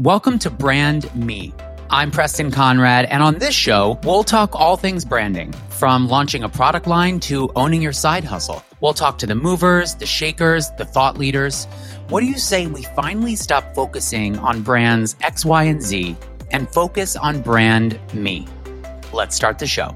Welcome to Brand Me. I'm Preston Conrad, and on this show, we'll talk all things branding, from launching a product line to owning your side hustle. We'll talk to the movers, the shakers, the thought leaders. What do you say we finally stop focusing on brands X, Y, and Z and focus on brand me? Let's start the show.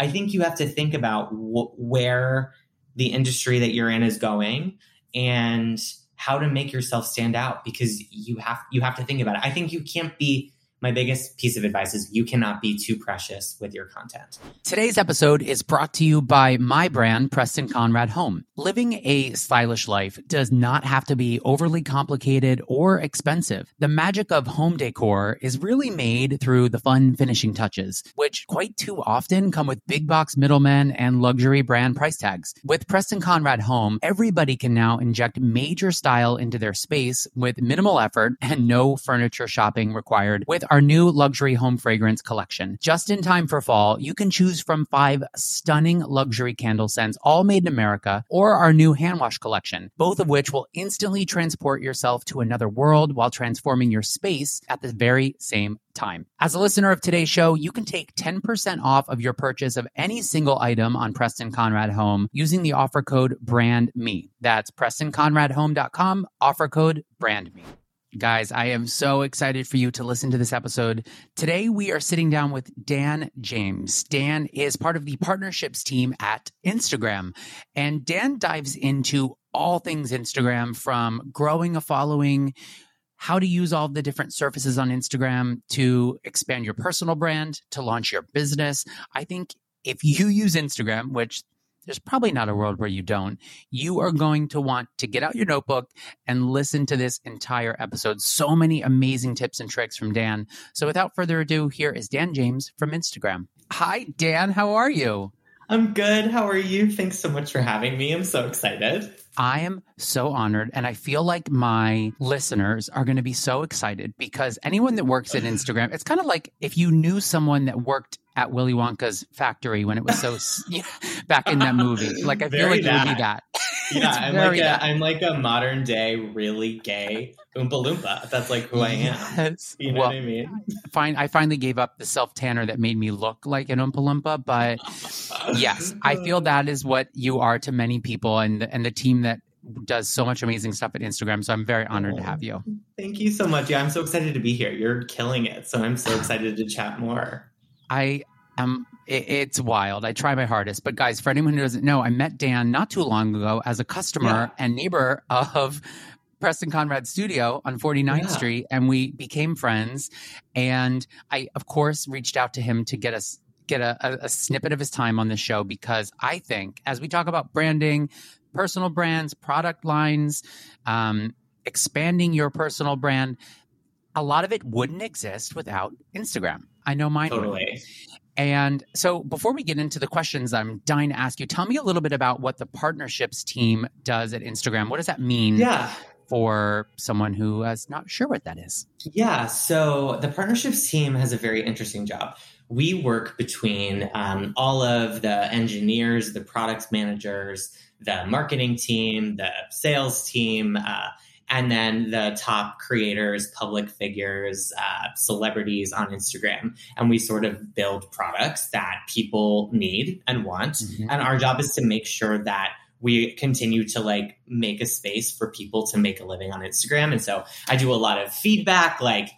I think you have to think about wh- where the industry that you're in is going and how to make yourself stand out because you have you have to think about it. I think you can't be my biggest piece of advice is you cannot be too precious with your content. Today's episode is brought to you by my brand, Preston Conrad Home. Living a stylish life does not have to be overly complicated or expensive. The magic of home decor is really made through the fun finishing touches, which quite too often come with big box middlemen and luxury brand price tags. With Preston Conrad Home, everybody can now inject major style into their space with minimal effort and no furniture shopping required with our new luxury home fragrance collection. Just in time for fall, you can choose from five stunning luxury candle scents, all made in America, or our new hand wash collection, both of which will instantly transport yourself to another world while transforming your space at the very same time. As a listener of today's show, you can take 10% off of your purchase of any single item on Preston Conrad Home using the offer code BRANDME. That's PrestonConradHome.com, offer code BRANDME. Guys, I am so excited for you to listen to this episode. Today, we are sitting down with Dan James. Dan is part of the partnerships team at Instagram, and Dan dives into all things Instagram from growing a following, how to use all the different surfaces on Instagram to expand your personal brand, to launch your business. I think if you use Instagram, which there's probably not a world where you don't. You are going to want to get out your notebook and listen to this entire episode. So many amazing tips and tricks from Dan. So without further ado, here is Dan James from Instagram. Hi, Dan. How are you? I'm good. How are you? Thanks so much for having me. I'm so excited. I am so honored. And I feel like my listeners are going to be so excited because anyone that works at Instagram, it's kind of like if you knew someone that worked at Willy Wonka's factory when it was so yeah, back in that movie. Like I feel like that. it would be that. Yeah, I'm like a, I'm like a modern day really gay Oompa Loompa. That's like who I am. Yes. You know well, what I mean? Fine. I finally gave up the self tanner that made me look like an Oompa Loompa, but yes, I feel that is what you are to many people, and and the team that does so much amazing stuff at Instagram. So I'm very honored oh, to have you. Thank you so much. Yeah, I'm so excited to be here. You're killing it. So I'm so excited to chat more. I am it, it's wild. I try my hardest. But guys, for anyone who doesn't know, I met Dan not too long ago as a customer yeah. and neighbor of Preston Conrad studio on 49th yeah. Street and we became friends. And I, of course, reached out to him to get us get a, a, a, snippet of his time on the show because I think as we talk about branding, personal brands, product lines, um, expanding your personal brand, a lot of it wouldn't exist without Instagram. I know mine totally. And so before we get into the questions I'm dying to ask you, tell me a little bit about what the partnerships team does at Instagram. What does that mean? Yeah. For someone who is not sure what that is. Yeah. So the partnerships team has a very interesting job. We work between um, all of the engineers, the products managers, the marketing team, the sales team, uh, and then the top creators, public figures, uh, celebrities on Instagram. And we sort of build products that people need and want. Mm-hmm. And our job is to make sure that we continue to like make a space for people to make a living on Instagram. And so I do a lot of feedback, like,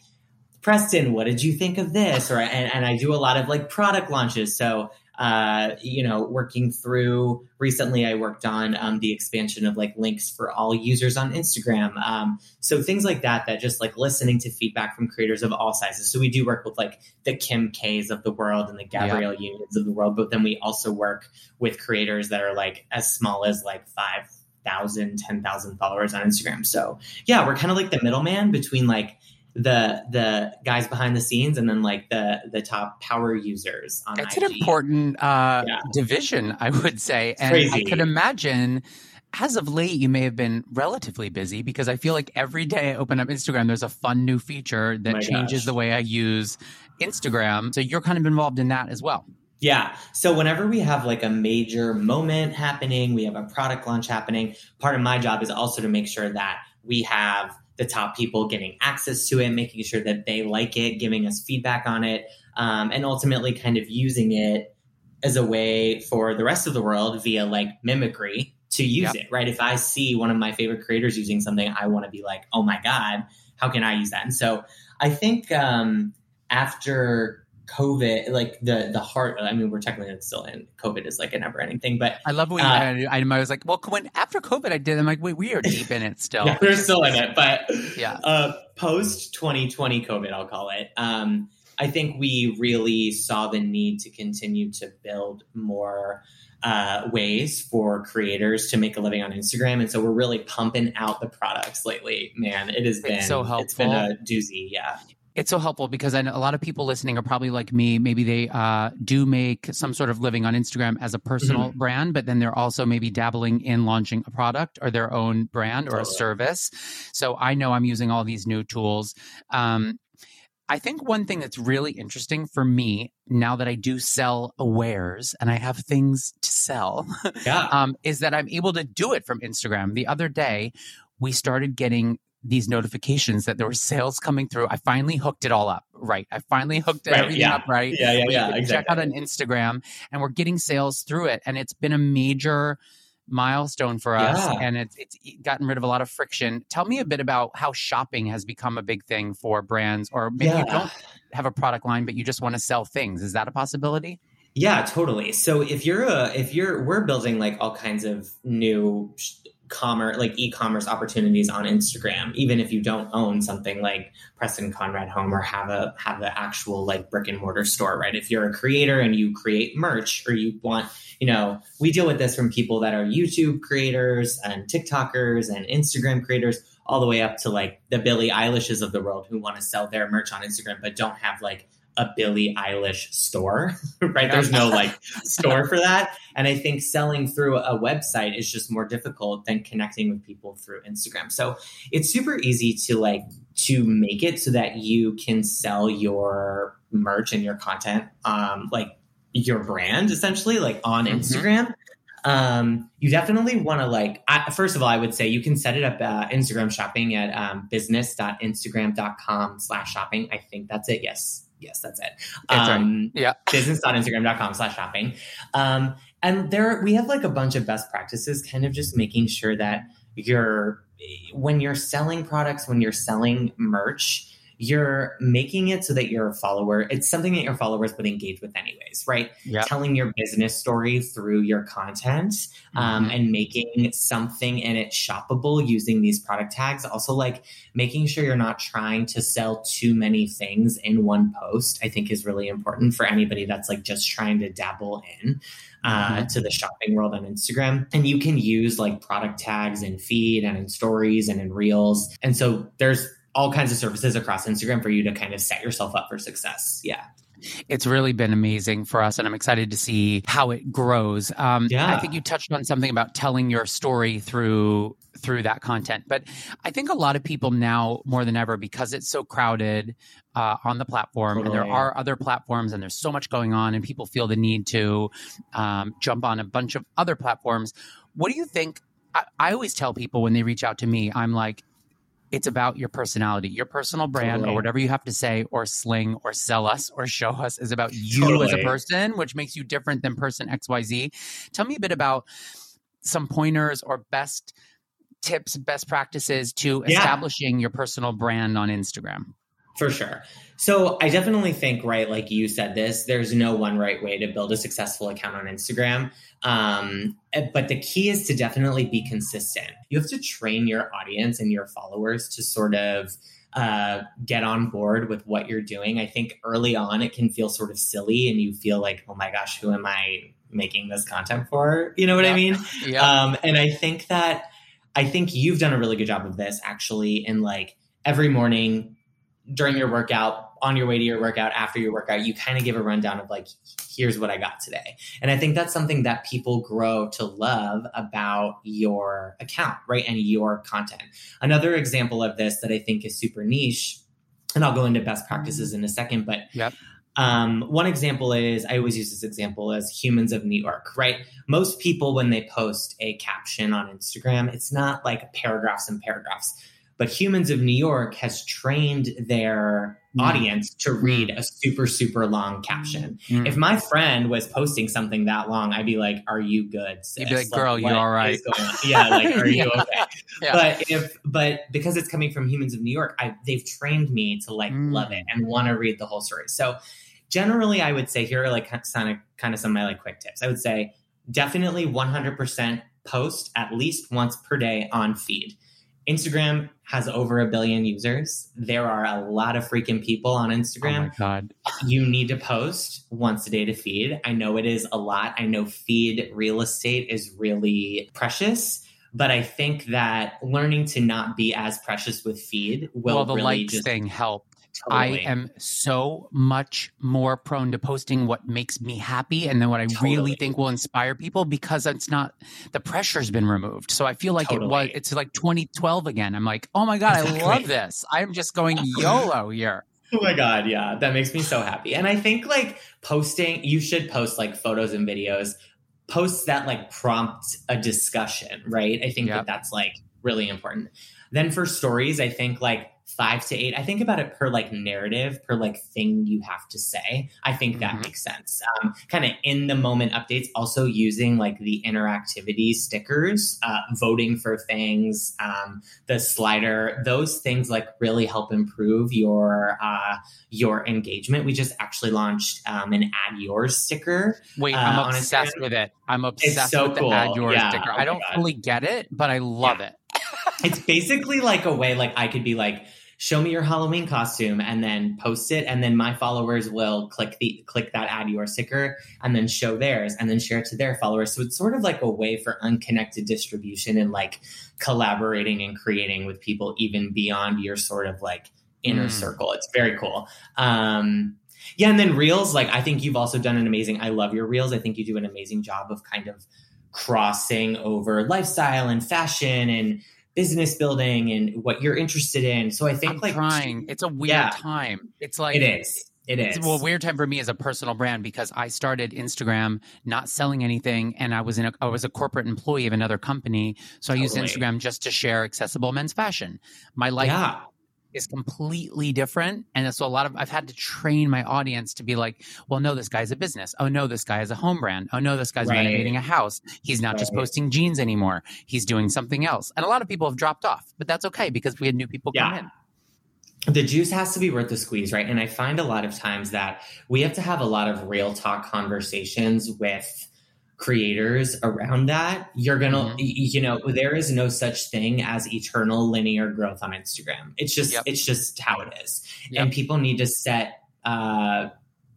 Preston, what did you think of this? Or and, and I do a lot of like product launches. So uh, you know, working through recently, I worked on um, the expansion of like links for all users on Instagram. Um, so things like that, that just like listening to feedback from creators of all sizes. So we do work with like the Kim K's of the world and the Gabrielle yeah. Unions of the world, but then we also work with creators that are like as small as like five thousand, ten thousand followers on Instagram. So yeah, we're kind of like the middleman between like the the guys behind the scenes and then like the the top power users on That's IG. an important uh, yeah. division, I would say. And Crazy. I could imagine as of late you may have been relatively busy because I feel like every day I open up Instagram there's a fun new feature that changes gosh. the way I use Instagram. So you're kind of involved in that as well. Yeah. So whenever we have like a major moment happening, we have a product launch happening, part of my job is also to make sure that we have the top people getting access to it, making sure that they like it, giving us feedback on it, um, and ultimately kind of using it as a way for the rest of the world via like mimicry to use yep. it, right? If I see one of my favorite creators using something, I want to be like, oh my God, how can I use that? And so I think um, after COVID, like the the heart. I mean, we're technically still in COVID is like a never ending thing, but I love when uh, I, I, was like, well, when after COVID, I did. I'm like, wait, we are deep in it still. yeah, we're still in it, but yeah, uh, post 2020 COVID, I'll call it. Um, I think we really saw the need to continue to build more uh, ways for creators to make a living on Instagram, and so we're really pumping out the products lately. Man, it has been so helpful. It's been a doozy, yeah. It's so helpful because I know a lot of people listening are probably like me. Maybe they uh, do make some sort of living on Instagram as a personal mm-hmm. brand, but then they're also maybe dabbling in launching a product or their own brand or totally. a service. So I know I'm using all these new tools. Um, I think one thing that's really interesting for me now that I do sell wares and I have things to sell, yeah. um, is that I'm able to do it from Instagram. The other day, we started getting these notifications that there were sales coming through. I finally hooked it all up right. I finally hooked right, everything yeah. up right. Yeah, yeah, yeah. Exactly. Check out on Instagram, and we're getting sales through it, and it's been a major milestone for us yeah. and it's it's gotten rid of a lot of friction. Tell me a bit about how shopping has become a big thing for brands or maybe yeah. you don't have a product line but you just want to sell things. Is that a possibility? Yeah, totally. So if you're a if you're we're building like all kinds of new commerce like e-commerce opportunities on Instagram even if you don't own something like Preston Conrad Home or have a have the actual like brick and mortar store right? If you're a creator and you create merch or you want you know we deal with this from people that are YouTube creators and TikTokers and Instagram creators all the way up to like the Billie Eilishes of the world who want to sell their merch on Instagram but don't have like a Billie Eilish store, right? There's no like store for that. And I think selling through a website is just more difficult than connecting with people through Instagram. So it's super easy to like to make it so that you can sell your merch and your content, um, like your brand essentially, like on mm-hmm. Instagram. Um, you definitely want to like, I, first of all, I would say you can set it up uh, Instagram shopping at um, business.instagram.com slash shopping. I think that's it. Yes yes, that's it. That's um, right. Yeah. business.instagram.com slash shopping. Um, and there, we have like a bunch of best practices, kind of just making sure that you're, when you're selling products, when you're selling merch, you're making it so that your follower it's something that your followers would engage with anyways right yep. telling your business story through your content um, mm-hmm. and making something in it shoppable using these product tags also like making sure you're not trying to sell too many things in one post i think is really important for anybody that's like just trying to dabble in uh, mm-hmm. to the shopping world on Instagram. And you can use like product tags in feed and in stories and in reels. And so there's all kinds of services across Instagram for you to kind of set yourself up for success. Yeah. It's really been amazing for us, and I'm excited to see how it grows. Um, yeah. I think you touched on something about telling your story through through that content, but I think a lot of people now more than ever because it's so crowded uh, on the platform, totally. and there are other platforms, and there's so much going on, and people feel the need to um, jump on a bunch of other platforms. What do you think? I, I always tell people when they reach out to me, I'm like, it's about your personality, your personal brand, totally. or whatever you have to say, or sling, or sell us, or show us is about you totally. as a person, which makes you different than person XYZ. Tell me a bit about some pointers or best tips, best practices to yeah. establishing your personal brand on Instagram. For sure. So I definitely think, right, like you said this, there's no one right way to build a successful account on Instagram. Um, eh, but the key is to definitely be consistent. You have to train your audience and your followers to sort of uh, get on board with what you're doing. I think early on it can feel sort of silly and you feel like, oh my gosh, who am I making this content for? You know what yeah. I mean? Yeah. Um, and I think that I think you've done a really good job of this actually in like every morning during your workout, on your way to your workout, after your workout, you kind of give a rundown of like, here's what I got today. And I think that's something that people grow to love about your account, right? And your content. Another example of this that I think is super niche, and I'll go into best practices in a second, but yep. Um, one example is I always use this example as humans of New York, right? Most people, when they post a caption on Instagram, it's not like paragraphs and paragraphs but Humans of New York has trained their mm. audience to read a super, super long caption. Mm. If my friend was posting something that long, I'd be like, Are you good? Sis? You'd be like, Girl, like, you all right? Yeah, like, are you okay? Yeah. But if, but because it's coming from Humans of New York, I, they've trained me to like mm. love it and want to read the whole story. So generally, I would say here are like kind of, kind of some of my like quick tips. I would say definitely 100% post at least once per day on feed. Instagram has over a billion users. There are a lot of freaking people on oh Instagram. Oh my God. You need to post once a day to feed. I know it is a lot. I know feed real estate is really precious, but I think that learning to not be as precious with feed will well, the really likes just thing help Totally. I am so much more prone to posting what makes me happy and then what I totally. really think will inspire people because it's not the pressure's been removed. So I feel like totally. it was it's like 2012 again. I'm like, "Oh my god, exactly. I love this. I'm just going YOLO here." Oh my god, yeah. That makes me so happy. And I think like posting, you should post like photos and videos, posts that like prompt a discussion, right? I think yep. that that's like really important. Then for stories, I think like five to eight. I think about it per like narrative, per like thing you have to say. I think that mm-hmm. makes sense. Um, kind of in the moment updates, also using like the interactivity stickers, uh, voting for things, um, the slider, those things like really help improve your uh, your engagement. We just actually launched um, an add yours sticker. Wait, uh, I'm obsessed with it. I'm obsessed so with cool. the add yours yeah, sticker. Oh I don't fully get it, but I love yeah. it. It's basically like a way like I could be like show me your Halloween costume and then post it and then my followers will click the click that add your sticker and then show theirs and then share it to their followers. So it's sort of like a way for unconnected distribution and like collaborating and creating with people even beyond your sort of like inner mm. circle. It's very cool. Um yeah, and then reels, like I think you've also done an amazing I love your reels. I think you do an amazing job of kind of crossing over lifestyle and fashion and business building and what you're interested in. So I think I'm like trying. It's a weird yeah, time. It's like it is. It is. Well, weird time for me as a personal brand because I started Instagram not selling anything, and I was in a I was a corporate employee of another company, so totally. I used Instagram just to share accessible men's fashion. My life yeah is completely different. And so a lot of, I've had to train my audience to be like, well, no, this guy's a business. Oh, no, this guy is a home brand. Oh, no, this guy's right. renovating a house. He's not right. just posting jeans anymore. He's doing something else. And a lot of people have dropped off, but that's okay because we had new people yeah. come in the juice has to be worth the squeeze, right? And I find a lot of times that we have to have a lot of real talk conversations with creators around that, you're gonna, mm-hmm. you know, there is no such thing as eternal linear growth on Instagram. It's just, yep. it's just how it is. Yep. And people need to set, uh,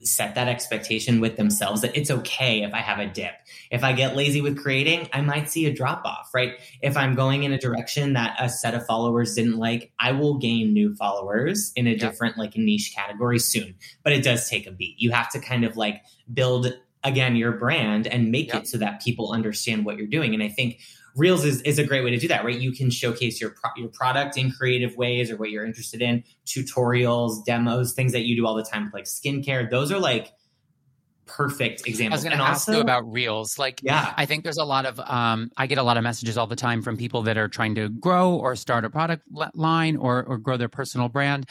set that expectation with themselves that it's okay if I have a dip. If I get lazy with creating, I might see a drop off, right? If I'm going in a direction that a set of followers didn't like, I will gain new followers in a yep. different like niche category soon. But it does take a beat. You have to kind of like build again your brand and make yep. it so that people understand what you're doing and i think reels is, is a great way to do that right you can showcase your pro- your product in creative ways or what you're interested in tutorials demos things that you do all the time like skincare those are like perfect examples. I was going to ask also, you about reels. Like, yeah, I think there's a lot of, um, I get a lot of messages all the time from people that are trying to grow or start a product line or, or grow their personal brand.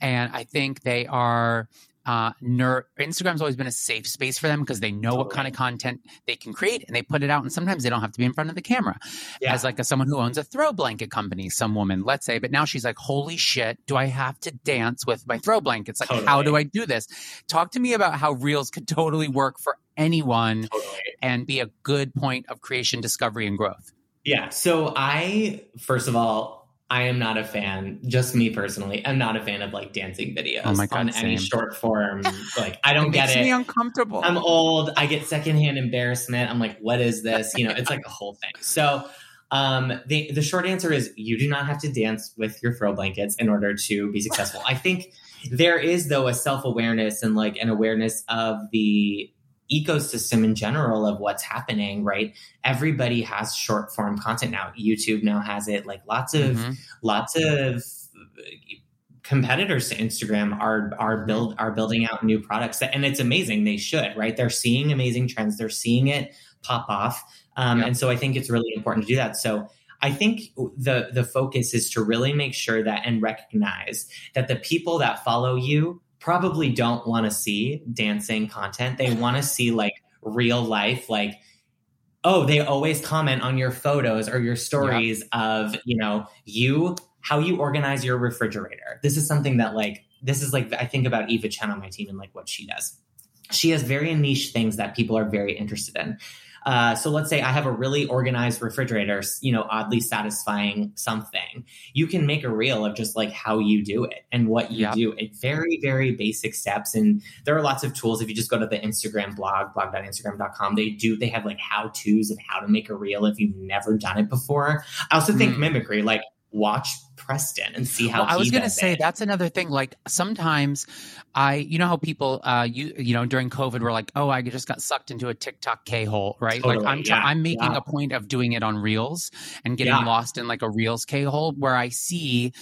And I think they are uh, ner- Instagram's always been a safe space for them because they know totally. what kind of content they can create and they put it out. And sometimes they don't have to be in front of the camera. Yeah. As like a, someone who owns a throw blanket company, some woman, let's say, but now she's like, holy shit, do I have to dance with my throw blankets? Like, totally. how do I do this? Talk to me about how reels could totally work for anyone totally. and be a good point of creation, discovery, and growth. Yeah. So I, first of all, I am not a fan, just me personally, I'm not a fan of like dancing videos oh God, on same. any short form. Like I don't it get it. me uncomfortable. I'm old. I get secondhand embarrassment. I'm like, what is this? You know, it's like a whole thing. So um, the the short answer is you do not have to dance with your throw blankets in order to be successful. I think there is though a self awareness and like an awareness of the ecosystem in general of what's happening, right? Everybody has short form content now. YouTube now has it. Like lots of mm-hmm. lots of competitors to Instagram are are Mm-hmm. build are building out new products and it's amazing they should right they're seeing amazing trends they're seeing it pop off um, and so I think it's really important to do that so I think the the focus is to really make sure that and recognize that the people that follow you probably don't want to see dancing content. They want to see like real life like oh they always comment on your photos or your stories of you know you how you organize your refrigerator. This is something that like this is like i think about eva chen on my team and like what she does. She has very niche things that people are very interested in uh, so let's say I have a really organized refrigerator, you know, oddly satisfying something. You can make a reel of just like how you do it and what you Yep. do. It very, very basic steps. And there are lots of tools. If you just go to the Instagram blog, blog.instagram.com, they do, they have like how to's of how to make a reel if you've never done it before. I also think Mm. mimicry, like watch Preston and see how Well, I was going to say it. that's another thing. Like sometimes, I you know how people uh you you know during COVID were like, oh, I just got sucked into a TikTok k hole, right? like I'm yeah, I'm making yeah. a point of doing it on Reels and getting Yeah. lost in like a Reels k hole where I see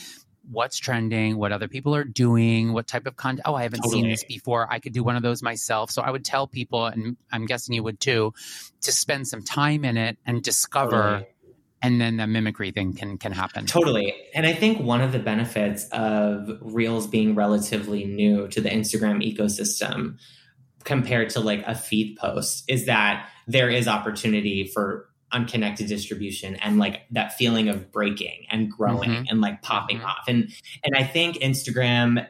what's trending, what other people are doing, what type of content. Oh, I haven't seen this before. I could do one of those myself. So I would tell people, and I'm guessing you would too, to spend some time in it and discover, Totally. And then the mimicry thing can can happen. Totally. And I think one of the benefits of Reels being relatively new to the Instagram ecosystem compared to like a feed post is that there is opportunity for unconnected distribution and like that feeling of breaking and growing Mhm. and like popping Mhm. off. And and I think Instagram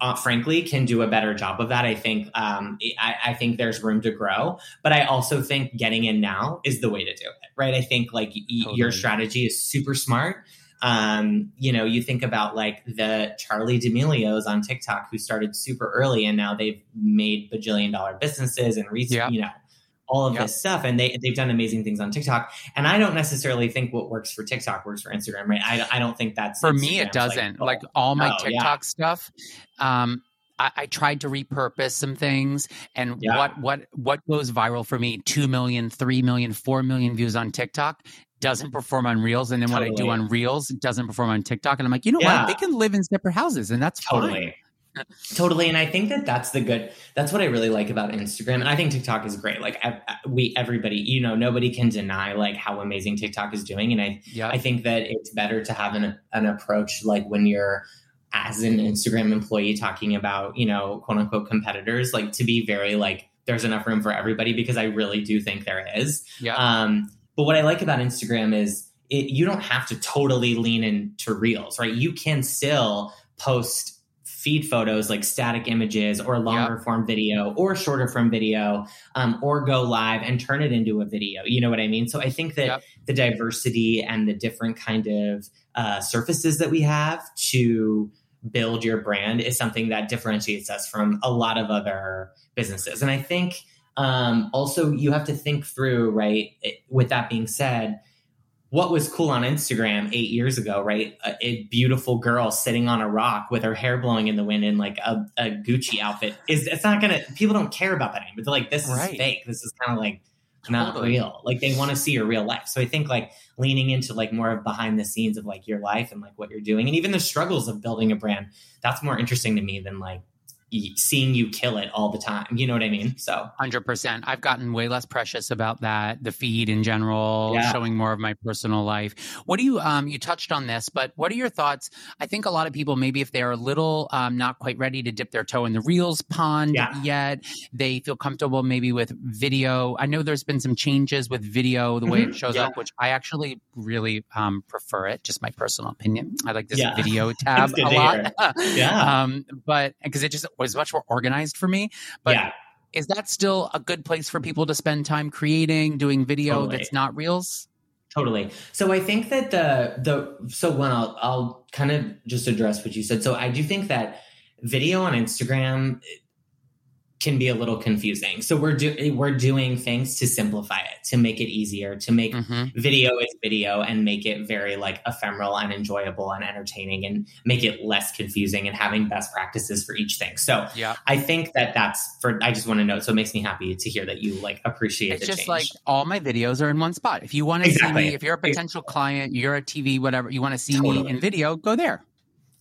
uh, frankly can do a better job of that. I think um, I, I think there's room to grow, but I also think getting in now is the way to do it, right? I think like y- y- your strategy is super smart. Um, you know, you think about like the Charlie D'Amelios on TikTok who started super early and now they've made bajillion dollar businesses and re- Yeah. you know all of Yeah. this stuff and they they've done amazing things on TikTok. And I don't necessarily think what works for TikTok works for Instagram, right? I, I don't think that's for me it doesn't oh, like, all my oh, yeah. tiktok stuff um I, I tried to repurpose some things and Yeah. what what what goes viral for me 2 million 3 million 4 million views on tiktok doesn't perform on reels and then what i do on reels doesn't perform on tiktok and i'm like you know Yeah. what they can live in separate houses and that's fine totally and i think that that's the good that's what i really like about instagram and i think tiktok is great like I- we everybody you know nobody can deny like how amazing tiktok is doing and i yeah. I think that it's better to have an, an approach like when you're as an instagram employee talking about you know quote unquote competitors like to be very like there's enough room for everybody because i really do think there is. Yeah. Um, but what I like about Instagram is it, you don't have to totally lean into reels, right? You can still post feed photos like static images or longer form video or shorter form video um, or go live and turn it into a video. You know what I mean? So I think that Yep. the diversity and the different kind of uh, surfaces that we have to build your brand is something that differentiates us from a lot of other businesses. And I think um, also you have to think through, right? It- with that being said, what was cool on Instagram eight years ago, right? A, a beautiful girl sitting on a rock with her hair blowing in the wind in like a, a Gucci outfit is it's not gonna people don't care about that anymore. They're like, this is Right. fake. This is kind of like not Totally. real. Like they want to see your real life. So I think like leaning into like more of behind the scenes of like your life and like what you're doing and even the struggles of building a brand, that's more interesting to me than like seeing you kill it all the time. You know what I mean? So Hundred percent. I've gotten way less precious about that. The feed in general, Yeah. showing more of my personal life. What do you? Um, you touched on this, but what are your thoughts? I think a lot of people, maybe if they're a little um, not quite ready to dip their toe in the reels pond Yeah. yet, they feel comfortable maybe with video. I know there's been some changes with video, the way Mhm. it shows Yeah. up, which I actually really um, prefer it. Just my personal opinion. I like this video tab a lot. Yeah. um, but because it just was much more organized for me. But yeah. is that still a good place for people to spend time creating, doing video Totally. that's not reels? Totally. So I think that the the so one I'll I'll kind of just address what you said. So I do think that video on Instagram can be a little confusing. So we're do, we're doing things to simplify it, to make it easier, to make Mm-hmm. video is video and make it very like ephemeral and enjoyable and entertaining and make it less confusing and having best practices for each thing. So Yeah. I think that that's for I just want to note so it makes me happy to hear that you like appreciate It's the just change. like all my videos are in one spot. If you want to Exactly. see me, if you're a potential client, you're a TV, whatever, you want to see me in video, go there.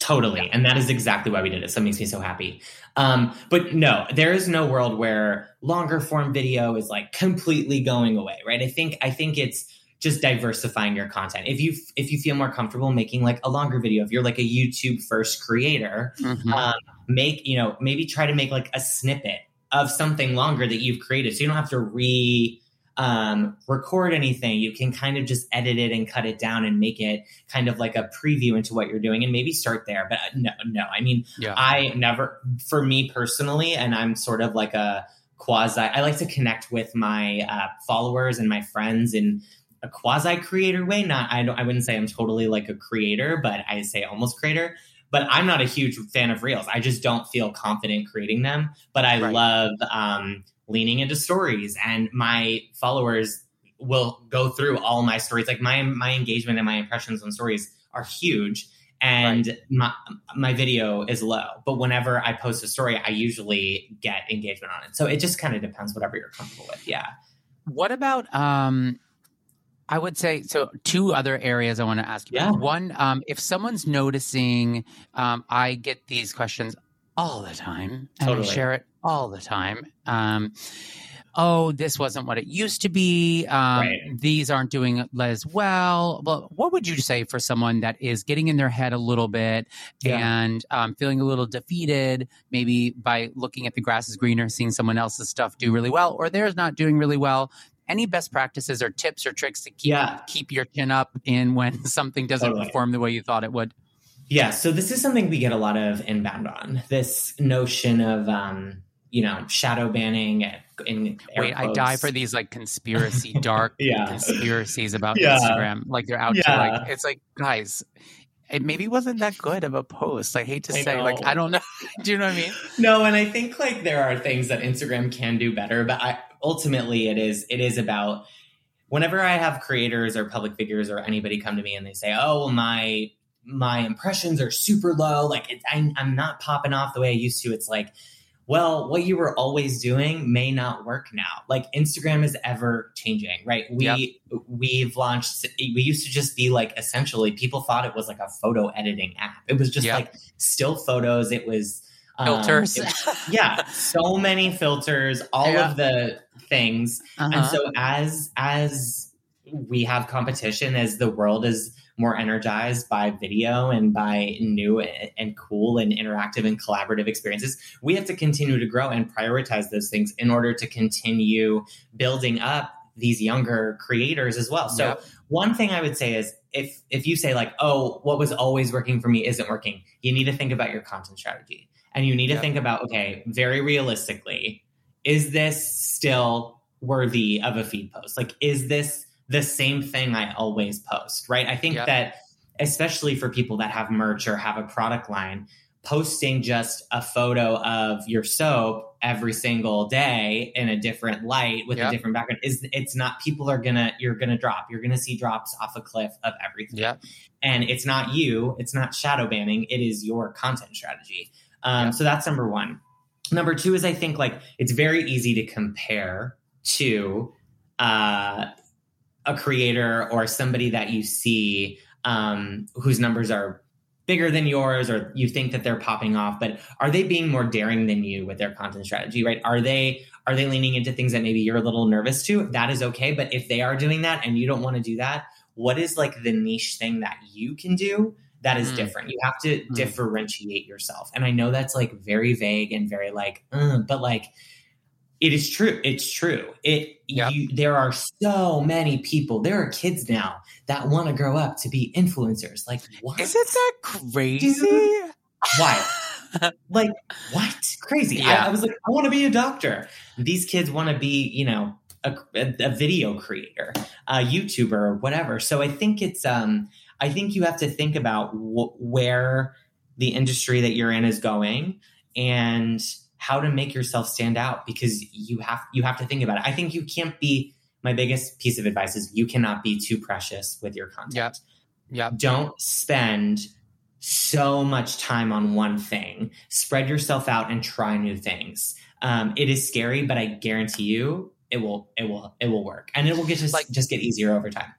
Totally. Yeah. And that is exactly why we did it. So it makes me so happy. Um, but no, there is no world where longer form video is like completely going away, right? I think I think it's just diversifying your content. If you if you feel more comfortable making like a longer video, if you're like a YouTube first creator, mm-hmm. um, make you know maybe try to make like a snippet of something longer that you've created, so you don't have to re um, record anything. You can kind of just edit it and cut it down and make it kind of like a preview into what you're doing and maybe start there. But uh, no, no, I mean, yeah. I never, for me personally, and I'm sort of like a quasi, I like to connect with my uh, followers and my friends in a quasi creator way. Not, I don't, I wouldn't say I'm totally like a creator, but I say almost creator but I'm not a huge fan of reels. I just don't feel confident creating them. But I right. love um, leaning into stories and my followers will go through all my stories like my my engagement and my impressions on stories are huge and right. my my video is low but whenever i post a story i usually get engagement on it so it just kind of depends whatever you're comfortable with yeah what about um I would say so. Two other areas I want to ask you. Yeah. About. One, um, if someone's noticing, um, I get these questions all the time, and totally. I share it all the time. Um, oh, this wasn't what it used to be. Um, right. These aren't doing as well. Well, what would you say for someone that is getting in their head a little bit yeah. and um, feeling a little defeated, maybe by looking at the grass is greener, seeing someone else's stuff do really well, or theirs not doing really well? Any best practices or tips or tricks to keep yeah. keep your chin up in when something doesn't totally. perform the way you thought it would? Yeah, so this is something we get a lot of inbound on. This notion of um, you know, shadow banning and Wait, quotes. I die for these like conspiracy dark yeah. conspiracies about yeah. Instagram. Like they're out yeah. to like it's like guys, it maybe wasn't that good of a post. I hate to I say, know. like I don't know. do you know what I mean? No, and I think like there are things that Instagram can do better, but I ultimately it is it is about whenever I have creators or public figures or anybody come to me and they say, "Oh, well my my impressions are super low. Like it, I, I'm not popping off the way I used to." It's like well, what you were always doing may not work now. Like Instagram is ever changing, right? We yep. we've launched we used to just be like essentially people thought it was like a photo editing app. It was just yep. like still photos. It was um, filters. It, yeah, so many filters, all yeah. of the things. Uh-huh. And so as as we have competition as the world is more energized by video and by new and cool and interactive and collaborative experiences. We have to continue to grow and prioritize those things in order to continue building up these younger creators as well. So yep. one thing I would say is if if you say like, "Oh, what was always working for me isn't working." You need to think about your content strategy. And you need to think about, okay, very realistically, is this still worthy of a feed post? Like is this the same thing I always post, right? I think yep. that especially for people that have merch or have a product line, posting just a photo of your soap every single day in a different light with yep. a different background is it's not people are gonna you're gonna drop you're gonna see drops off a cliff of everything yep. and it's not you it's not shadow banning it is your content strategy um, yep. so that's number one number two is i think like it's very easy to compare to uh, a creator or somebody that you see um, whose numbers are bigger than yours or you think that they're popping off but are they being more daring than you with their content strategy right are they are they leaning into things that maybe you're a little nervous to that is okay but if they are doing that and you don't want to do that what is like the niche thing that you can do that is mm. different you have to mm. differentiate yourself and i know that's like very vague and very like uh, but like it is true. It's true. It yep. you, there are so many people. There are kids now that want to grow up to be influencers. Like, what? Isn't that crazy? Why? like, what? Crazy. Yeah. I, I was like, I want to be a doctor. These kids want to be, you know, a, a, a, video creator, a YouTuber, or whatever. So I think it's, um, I think you have to think about wh- where the industry that you're in is going and how to make yourself stand out because you have you have to think about it. I think you can't be my biggest piece of advice is you cannot be too precious with your content. Yeah. Yeah. Don't spend so much time on one thing. Spread yourself out and try new things. Um, it is scary, but I guarantee you it will it will it will work and it will get just like just get easier over time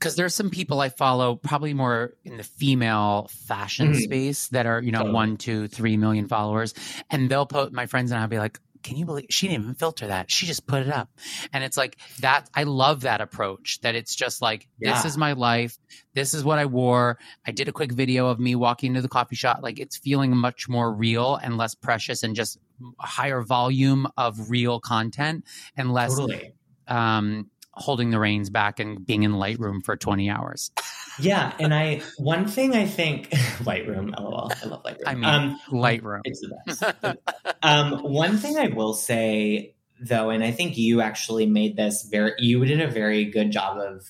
because there's some people I follow, probably more in the female fashion Mhm. space, that are you know Totally. one, two, three million followers, and they'll post. My friends and I'll be like, "Can you believe she didn't even filter that? She just put it up." And it's like that. I love that approach. That it's just like this is my life. This is what I wore. I did a quick video of me walking to the coffee shop. Like it's feeling much more real and less precious, and just higher volume of real content and less Totally. um, holding the reins back and being in Lightroom for 20 hours. Yeah, and I one thing I think Lightroom, lol, I love Lightroom. I mean, um, Lightroom. it's the best. um, one thing I will say though, and I think you actually made this very, you did a very good job of.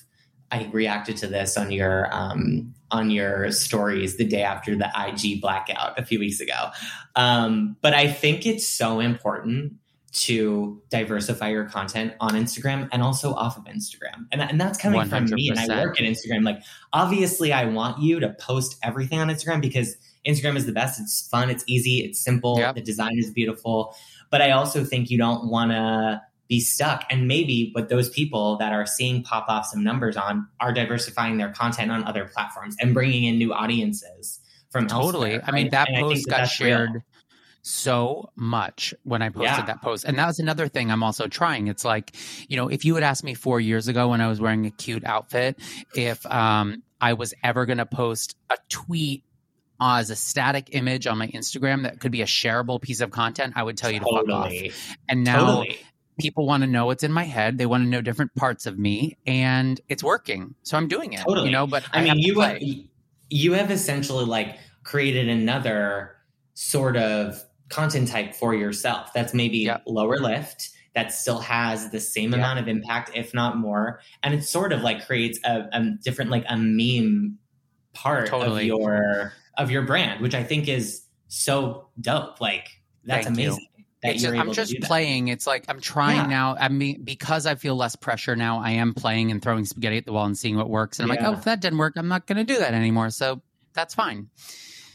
I reacted to this on your um, on your stories the day after the IG blackout a few weeks ago. Um, but I think it's so important to diversify your content on Instagram and also off of Instagram. And, and that's coming from me. And I work at Instagram. Like, obviously, I want you to post everything on Instagram because Instagram is the best. It's fun, it's easy, it's simple, Yep. the design is beautiful. But I also think you don't want to be stuck. And maybe with those people that are seeing pop off some numbers on are diversifying their content on other platforms and bringing in new audiences from Totally. elsewhere, I mean, that And post that got shared. real. So much when I posted Yeah. that post. And that was another thing I'm also trying. It's like, you know, if you had asked me four years ago when I was wearing a cute outfit, if um, I was ever going to post a tweet as a static image on my Instagram that could be a shareable piece of content, I would tell you to fuck off. And now Totally. people want to know what's in my head. They want to know different parts of me, and it's working. So I'm doing it. Totally. You know, but I, I mean, you have, you have essentially like created another sort of content type for yourself. That's maybe Yep. lower lift. That still has the same Yep. amount of impact, if not more, and it sort of like creates a, a different, like a meme part Totally. of your of your brand, which I think is so dope. Like that's Thank you. amazing. That It's you're just, I'm just to do that. playing. It's like I'm trying Yeah. now. I mean, because I feel less pressure now, I am playing and throwing spaghetti at the wall and seeing what works. And I'm Yeah. like, oh, if that didn't work, I'm not going to do that anymore. So that's fine.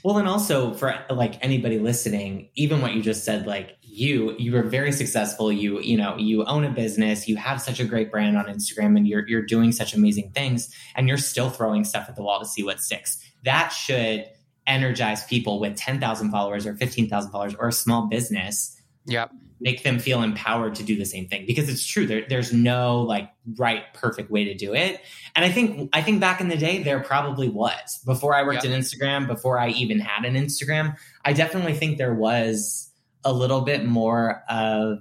Well, and also for like anybody listening, even what you just said, like you, you were very successful. You, you know, you own a business. You have such a great brand on Instagram, and you're you're doing such amazing things, and you're still throwing stuff at the wall to see what sticks. That should energize people with ten thousand followers or fifteen thousand followers or a small business. Yep. Make them feel empowered to do the same thing because it's true. There, there's no like right, perfect way to do it. And I think I think back in the day there probably was. Before I worked Yep. at Instagram, before I even had an Instagram, I definitely think there was a little bit more of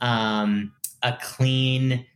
um, a clean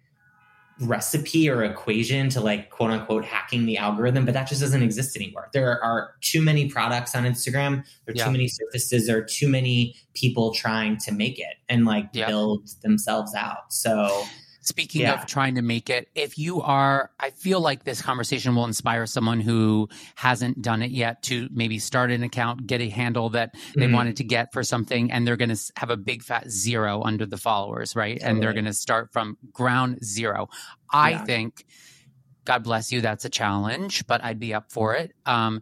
recipe or equation to like quote unquote hacking the algorithm, but that just doesn't exist anymore. There are too many products on Instagram. There are Yeah. too many surfaces. There are too many people trying to make it and like Yeah. build themselves out. So Speaking Yeah. of trying to make it, if you are, I feel like this conversation will inspire someone who hasn't done it yet to maybe start an account, get a handle that they Mhm. wanted to get for something, and they're going to have a big fat zero under the followers, right? And they're going to start from ground zero. I Yeah. think, God bless you, that's a challenge, but I'd be up for it. Um,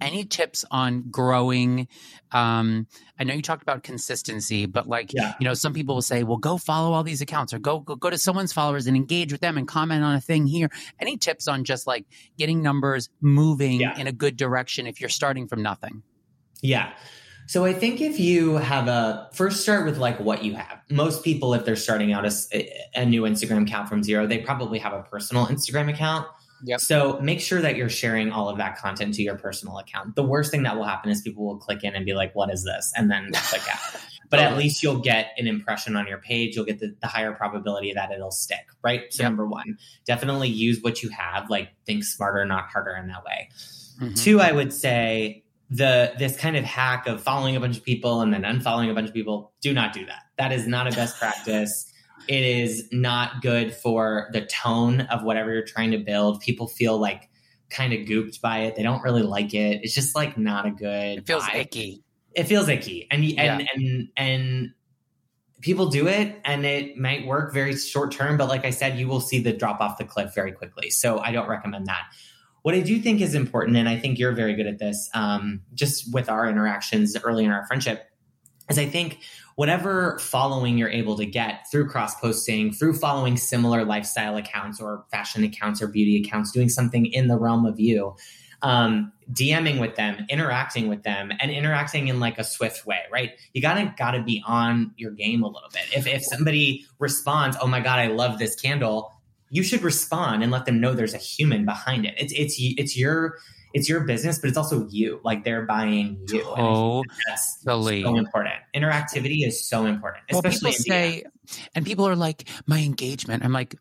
any tips on growing? Um, I know you talked about consistency, but like, Yeah. you know, some people will say, well, go follow all these accounts or go, go, go to someone's followers and engage with them and comment on a thing here. Any tips on just like getting numbers moving Yeah. in a good direction if you're starting from nothing? Yeah. So I think if you have a first start with like what you have. Most people, if they're starting out as a, a new Instagram account from zero, they probably have a personal Instagram account. Yep. So make sure that you're sharing all of that content to your personal account. The worst thing that will happen is people will click in and be like, "What is this?" and then click out. But at least you'll get an impression on your page. You'll get the, the higher probability that it'll stick, right? So Yep. number one, definitely use what you have. Like think smarter, not harder in that way. Mhm. Two, I would say the this kind of hack of following a bunch of people and then unfollowing a bunch of people. Do not do that. That is not a best practice. It is not good for the tone of whatever you're trying to build. People feel like kind of gooped by it. They don't really like it. It's just like not a good. It feels vibe. icky. It feels icky, and and Yeah. and and people do it, and it might work very short term. But like I said, you will see the drop off the cliff very quickly. So I don't recommend that. What I do think is important, and I think you're very good at this, um, just with our interactions early in our friendship, is I think whatever following you're able to get through cross posting, through following similar lifestyle accounts or fashion accounts or beauty accounts, doing something in the realm of you, um, DMing with them, interacting with them, and interacting in like a swift way, right? You gotta gotta be on your game a little bit. If if somebody responds, "Oh my god, I love this candle," you should respond and let them know there's a human behind it. It's it's it's your it's your business, but it's also you. Like they're buying you. Totally. That's so important. Interactivity is so important, especially well, people say, and people are like, my engagement. I'm like,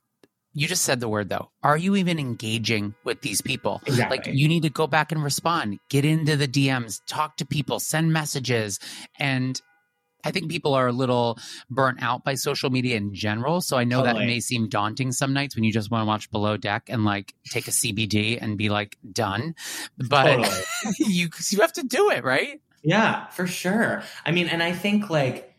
you just said the word though. Are you even engaging with these people? Exactly. Like you need to go back and respond, get into the DMs, talk to people, send messages, and I think mm-hmm. people are a little burnt out by social media in general. So I know totally. that may seem daunting some nights when you just want to watch Below Deck and like take a CBD and be like done. But totally. you you have to do it, right? Yeah, for sure. I mean, and I think like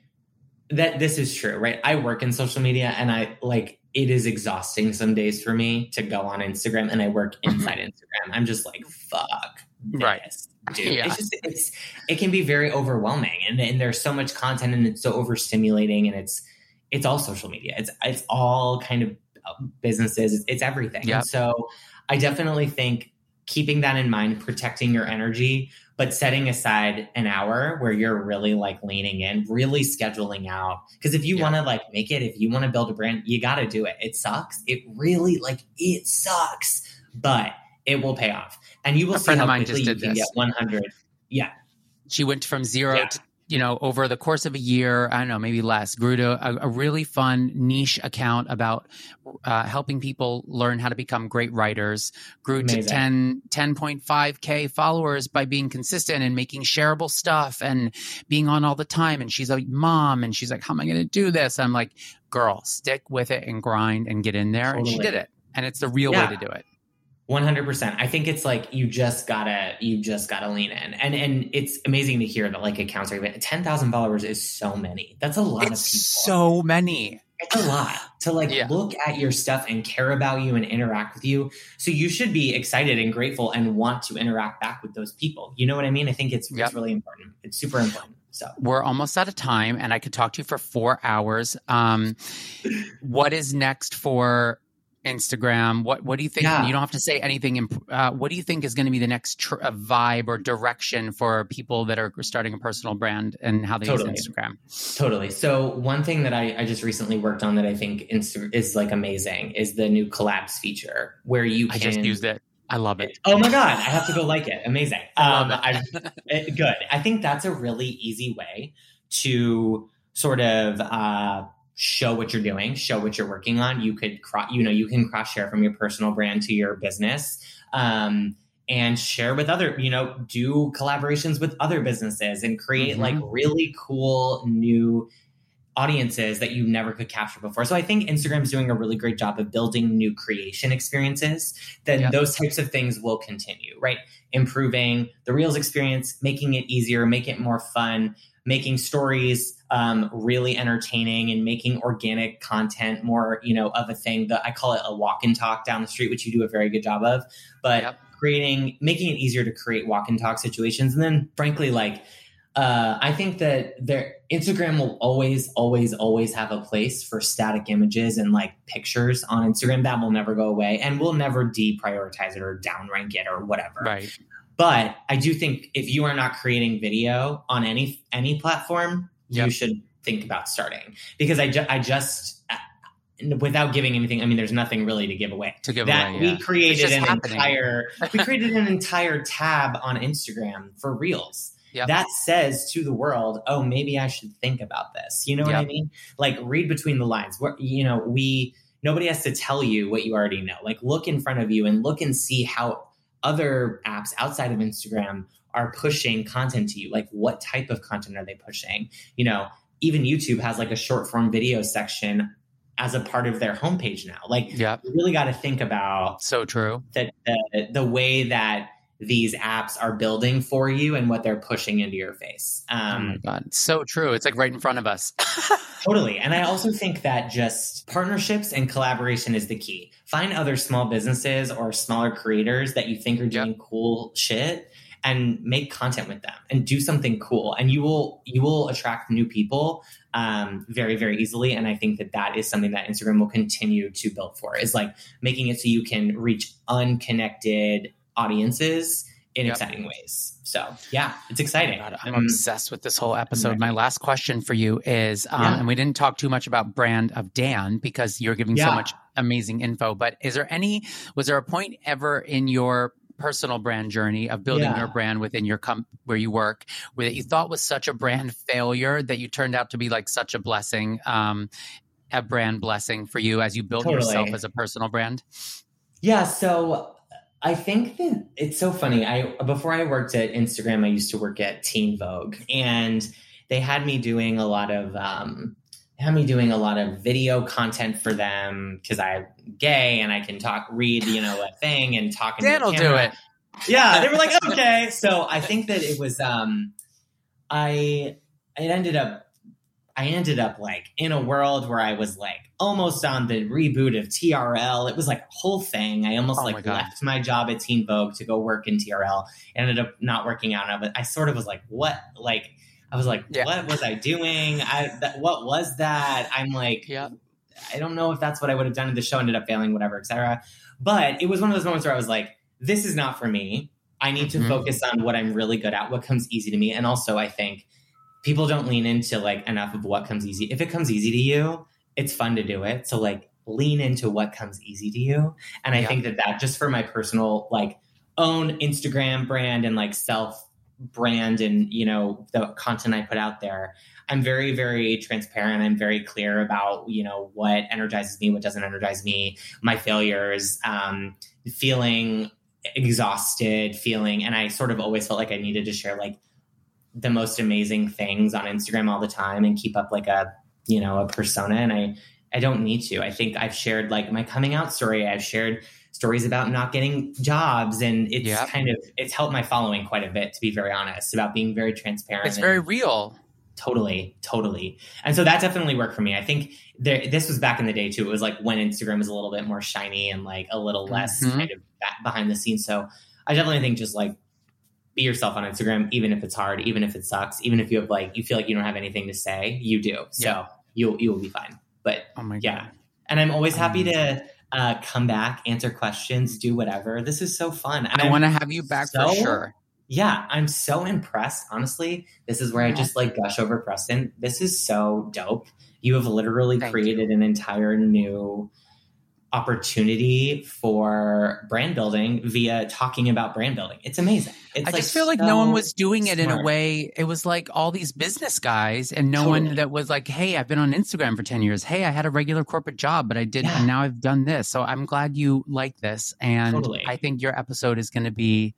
that this is true, right? I work in social media and I like it is exhausting some days for me to go on Instagram and I work mm-hmm. inside Instagram. I'm just like, fuck. This. Right dude. Yeah. It's just it's it can be very overwhelming, and, and there's so much content, and it's so overstimulating, and it's it's all social media. It's it's all kind of uh, businesses. It's, it's everything. Yep. And so I definitely think keeping that in mind, protecting your energy, but setting aside an hour where you're really like leaning in, really scheduling out. Because if you want to like make it, if you want to build a brand, you got to do it. It sucks. It really like it sucks, but it will pay off and you will a see how quickly you can this. get 100. Yeah. She went from zero yeah. to, you know, over the course of a year, I don't know, maybe less, grew to a, a really fun niche account about uh, helping people learn how to become great writers, grew Amazing. to 10, 10.5K followers by being consistent and making shareable stuff and being on all the time. And she's a mom and she's like, how am I going to do this? I'm like, girl, stick with it and grind and get in there. Totally. And she did it. And it's the real yeah. way to do it. 100%. I think it's like you just gotta you just gotta lean in. And and it's amazing to hear that like accounts are even 10,000 followers is so many. That's a lot it's of people. So many. It's a lot to like yeah. look at your stuff and care about you and interact with you. So you should be excited and grateful and want to interact back with those people. You know what I mean? I think it's, yep. it's really important. It's super important. So we're almost out of time and I could talk to you for four hours. Um, what is next for Instagram? What what do you think? Yeah. You don't have to say anything. Uh, what do you think is going to be the next tr- uh, vibe or direction for people that are starting a personal brand and how they totally. use Instagram? Totally. So one thing that I, I just recently worked on that I think Insta- is like amazing is the new collabs feature where you can. I just used it. I love it. Oh my god, I have to go like it. Amazing. Um, I it, good. I think that's a really easy way to sort of. Uh, show what you're doing, show what you're working on. You could, cro- you know, you can cross share from your personal brand to your business. Um, and share with other, you know, do collaborations with other businesses and create mm-hmm. like really cool new audiences that you never could capture before. So I think Instagram is doing a really great job of building new creation experiences. Then yep. those types of things will continue, right? Improving the Reels experience, making it easier, make it more fun, making stories um, really entertaining and making organic content more, you know, of a thing that I call it a walk and talk down the street, which you do a very good job of. But yep. creating, making it easier to create walk and talk situations. And then frankly, like, uh, I think that their Instagram will always, always, always have a place for static images and like pictures on Instagram. That will never go away, and we'll never deprioritize it or downrank it or whatever. Right. But I do think if you are not creating video on any any platform, yep. you should think about starting because I, ju- I just uh, without giving anything i mean there's nothing really to give away to give that away, yeah. we created an happening. entire we created an entire tab on instagram for reels yep. that says to the world oh maybe i should think about this. You know yep. what i mean? Like read between the lines. Where you know we nobody has to tell you what you already know. Like look in front of you and look and see how other apps outside of instagram are pushing content to you. Like what type of content are they pushing? You know even youtube has like a short form video section as a part of their homepage now. Like yeah. you really got to think about so true. that the, the way that these apps are building for you and what they're pushing into your face. Um, oh my god. So true. It's like right in front of us. Totally. And i also think that just partnerships and collaboration is the key. Find other small businesses or smaller creators that you think are doing yep. cool shit and make content with them and do something cool. And you will you will attract new people um, very very easily. And i think that that is something that instagram will continue to build for is like making it so you can reach unconnected audiences in yep. exciting ways so yeah it's exciting God, i'm um, obsessed with this whole episode my last question for you is um, yeah. and we didn't talk too much about brand of dan because you're giving yeah. so much amazing info but is there any was there a point ever in your personal brand journey of building yeah. your brand within your com where you work where you thought was such a brand failure that you turned out to be like such a blessing um, a brand blessing for you as you built totally. yourself as a personal brand yeah so I think that it's so funny. I before I worked at Instagram, I used to work at Teen Vogue, and they had me doing a lot of um, had me doing a lot of video content for them because I'm gay and I can talk, read, you know, a thing and talk. Dan will do it. Yeah, they were like, okay. So I think that it was. um I it ended up. I ended up like in a world where I was like almost on the reboot of TRL. It was like a whole thing. I almost oh like my left my job at Teen Vogue to go work in TRL. Ended up not working out. But I sort of was like, what? Like I was like, yeah. what was I doing? I that, what was that? I'm like, yeah. I don't know if that's what I would have done. If the show ended up failing, whatever, etc. But it was one of those moments where I was like, this is not for me. I need to mm-hmm. focus on what I'm really good at, what comes easy to me. And also, I think people don't lean into like enough of what comes easy. If it comes easy to you, it's fun to do it. So like lean into what comes easy to you. And I yeah. think that that just for my personal like own Instagram brand and like self brand and you know the content i put out there i'm very very transparent i'm very clear about you know what energizes me what doesn't energize me my failures um, feeling exhausted feeling and i sort of always felt like i needed to share like the most amazing things on instagram all the time and keep up like a you know a persona and i i don't need to. I think i've shared like my coming out story. I've shared stories about not getting jobs and it's yep. kind of it's helped my following quite a bit to be very honest about being very transparent it's very real. Totally totally. And so that definitely worked for me. I think there, this was back in the day too. It was like when instagram was a little bit more shiny and like a little less mm-hmm. kind of behind the scenes. So i definitely think just like be yourself on instagram even if it's hard even if it sucks even if you have like you feel like you don't have anything to say you do so yeah. you'll you'll be fine but oh my yeah and i'm always happy um, to uh, come back, answer questions, do whatever. This is so fun. And I want to have you back so, for sure. Yeah, I'm so impressed. Honestly, this is where I just like gush over Preston. This is so dope. You have literally Thank created you. an entire new opportunity for brand building via talking about brand building. It's amazing. It's I like just feel like so no one was doing it smart. in a way. It was like all these business guys and no totally. one that was like, Hey, I've been on Instagram for 10 years. Hey, I had a regular corporate job, but I did, yeah. and now I've done this. So I'm glad you like this. And totally. I think your episode is going to be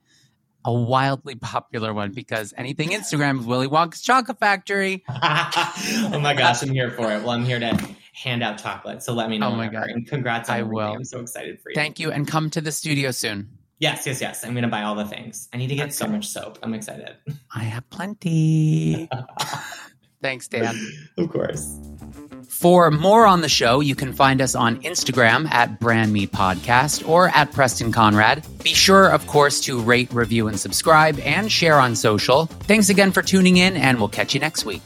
a wildly popular one because anything Instagram is Willy Wonka's Chocolate Factory. oh my gosh, I'm here for it. Well, I'm here to hand out chocolate. So let me know. Oh my god! And congrats! I will. I'm so excited for you. Thank you, and come to the studio soon. Yes, yes, yes. I'm gonna buy all the things. I need to get okay. so much soap. I'm excited. I have plenty. Thanks, Dan. Of course. For more on the show, you can find us on Instagram at Brand Me Podcast or at Preston Conrad. Be sure, of course, to rate, review, and subscribe and share on social. Thanks again for tuning in, and we'll catch you next week.